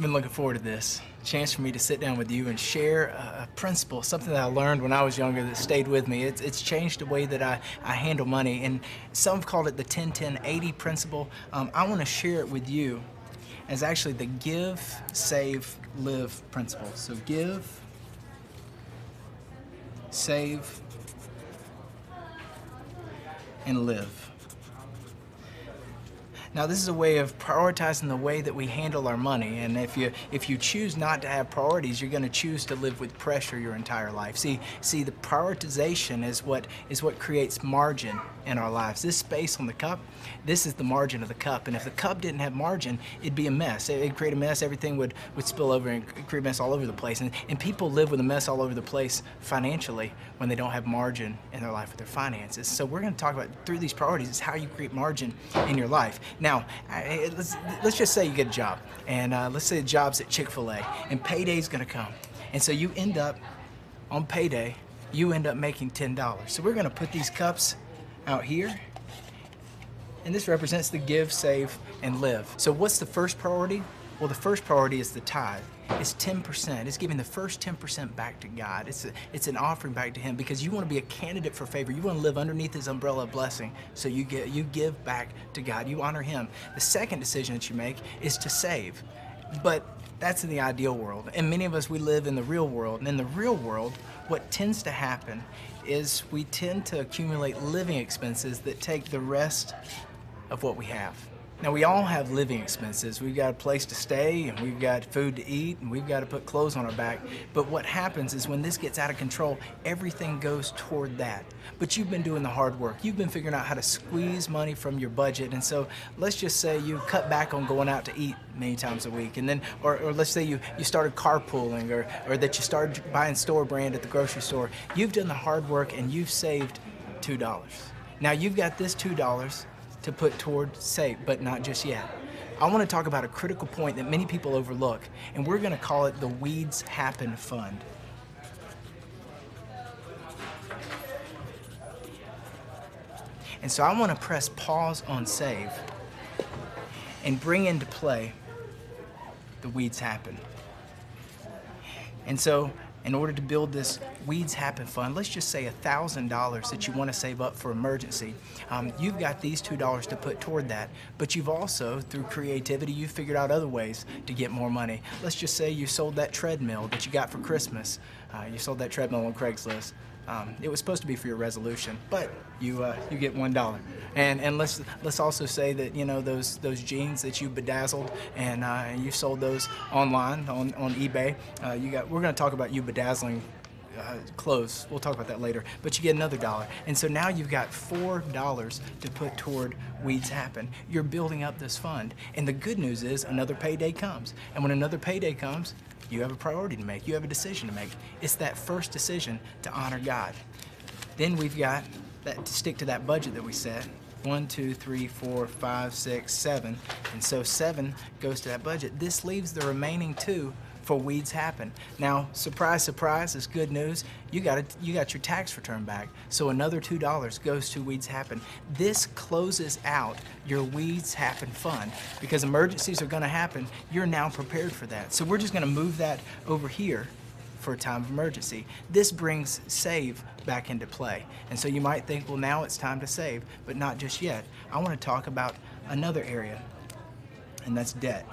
been looking forward to this. Chance for me to sit down with you and share a, a principle, something that I learned when I was younger that stayed with me. It's, it's changed the way that I, I handle money. And some have called it the 10 10 80 principle. Um, I want to share it with you as actually the give, save, live principle. So give, save, and live. Now, this is a way of prioritizing the way that we handle our money. And if you if you choose not to have priorities, you're going to choose to live with pressure your entire life. See, see, the prioritization is what is what creates margin in our lives. This space on the cup, this is the margin of the cup. And if the cup didn't have margin, it'd be a mess. It'd create a mess. Everything would, would spill over and create a mess all over the place. And, and people live with a mess all over the place financially when they don't have margin in their life with their finances. So we're going to talk about through these priorities is how you create margin in your life. Now, let's, let's just say you get a job, and uh, let's say the job's at Chick-fil-A, and payday's going to come. And so you end up on payday, you end up making $10. So we're going to put these cups out here. And this represents the give, save, and live. So what's the first priority? Well, the first priority is the tithe. It's 10%. It's giving the first 10% back to God. It's, a, it's an offering back to Him because you want to be a candidate for favor. You want to live underneath His umbrella of blessing. So you, get, you give back to God. You honor Him. The second decision that you make is to save. But that's in the ideal world. And many of us, we live in the real world. And in the real world, what tends to happen is we tend to accumulate living expenses that take the rest of what we have. Now, we all have living expenses. We've got a place to stay, and we've got food to eat, and we've got to put clothes on our back. But what happens is when this gets out of control, everything goes toward that. But you've been doing the hard work. You've been figuring out how to squeeze money from your budget. And so let's just say you cut back on going out to eat many times a week. And then, or, or let's say you, you started carpooling, or, or that you started buying store brand at the grocery store. You've done the hard work, and you've saved $2. Now you've got this $2 to put toward save, but not just yet. I want to talk about a critical point that many people overlook, and we're going to call it the Weeds Happen Fund. And so I want to press pause on save and bring into play the weeds happen. And so in order to build this Weeds Happen Fund, let's just say $1,000 that you want to save up for emergency. Um, you've got these $2 to put toward that, but you've also, through creativity, you've figured out other ways to get more money. Let's just say you sold that treadmill that you got for Christmas. Uh, you sold that treadmill on Craigslist. Um, it was supposed to be for your resolution, but you uh, you get one dollar. And and let's let's also say that you know those those jeans that you bedazzled and uh, you sold those online on on eBay. Uh, you got we're going to talk about you bedazzling. Uh, clothes. We'll talk about that later. But you get another dollar. And so now you've got $4 to put toward Weeds Happen. You're building up this fund. And the good news is another payday comes. And when another payday comes, you have a priority to make. You have a decision to make. It's that first decision to honor God. Then we've got that to stick to that budget that we set. One, two, three, four, five, six, seven. And so seven goes to that budget. This leaves the remaining two weeds happen. Now, surprise, surprise, it's good news. You got it, you got your tax return back. So another two dollars goes to weeds happen. This closes out your weeds happen fund because emergencies are going to happen. You're now prepared for that. So we're just going to move that over here for a time of emergency. This brings save back into play. And so you might think, well, now it's time to save, but not just yet. I want to talk about another area, and that's debt.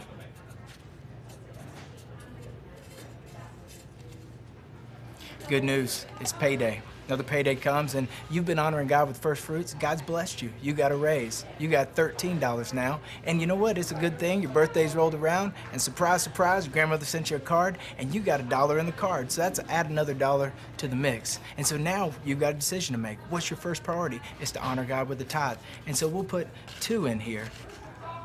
Good news, it's payday. Another payday comes and you've been honoring God with first fruits. God's blessed you. You got a raise. You got $13 now. And you know what? It's a good thing. Your birthday's rolled around and surprise, surprise, your grandmother sent you a card and you got a dollar in the card. So that's add another dollar to the mix. And so now you've got a decision to make. What's your first priority? It's to honor God with the tithe. And so we'll put two in here.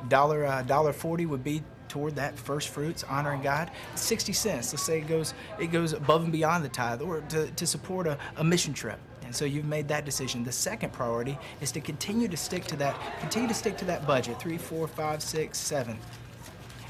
Dollar, uh, dollar 40 would be toward that first fruits, honoring God, 60 cents. Let's say it goes, it goes above and beyond the tithe or to, to support a, a mission trip. And so you've made that decision. The second priority is to continue to stick to that, continue to stick to that budget, three, four, five, six, seven.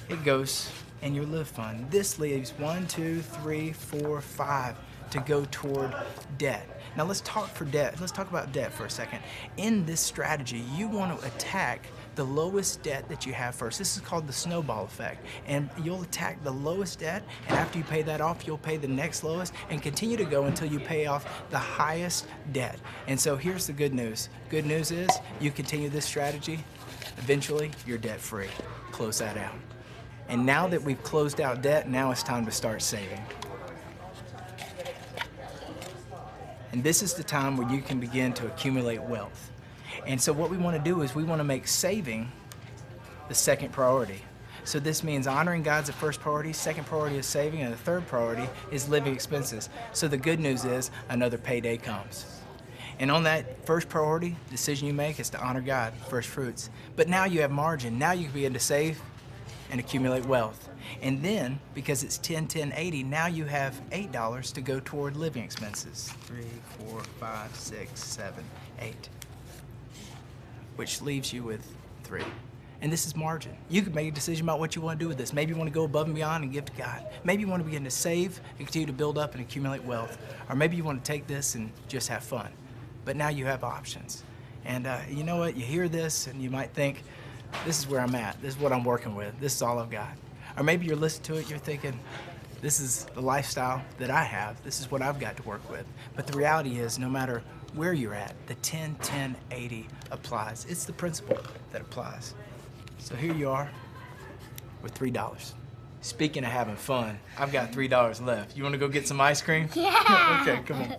It goes in your live fund. This leaves one, two, three, four, five to go toward debt. Now let's talk for debt. Let's talk about debt for a second. In this strategy, you want to attack the lowest debt that you have first. This is called the snowball effect. And you'll attack the lowest debt, and after you pay that off, you'll pay the next lowest and continue to go until you pay off the highest debt. And so here's the good news. Good news is you continue this strategy, eventually you're debt free. Close that out. And now that we've closed out debt, now it's time to start saving. And this is the time where you can begin to accumulate wealth. And so what we want to do is we want to make saving the second priority. So this means honoring God's the first priority, second priority is saving, and the third priority is living expenses. So the good news is another payday comes. And on that first priority, decision you make is to honor God, first fruits. But now you have margin. Now you can begin to save and accumulate wealth. And then, because it's 10, 10, 80, now you have $8 to go toward living expenses. Three, four, five, six, seven, eight. Which leaves you with three. And this is margin. You can make a decision about what you want to do with this. Maybe you want to go above and beyond and give to God. Maybe you want to begin to save and continue to build up and accumulate wealth. Or maybe you want to take this and just have fun. But now you have options. And uh, you know what? You hear this and you might think, this is where I'm at. This is what I'm working with. This is all I've got. Or maybe you're listening to it, you're thinking, this is the lifestyle that I have. This is what I've got to work with. But the reality is, no matter where you're at, the 10, 10, 80 applies. It's the principle that applies. So here you are with $3. Speaking of having fun, I've got $3 left. You want to go get some ice cream? Yeah. okay, come on.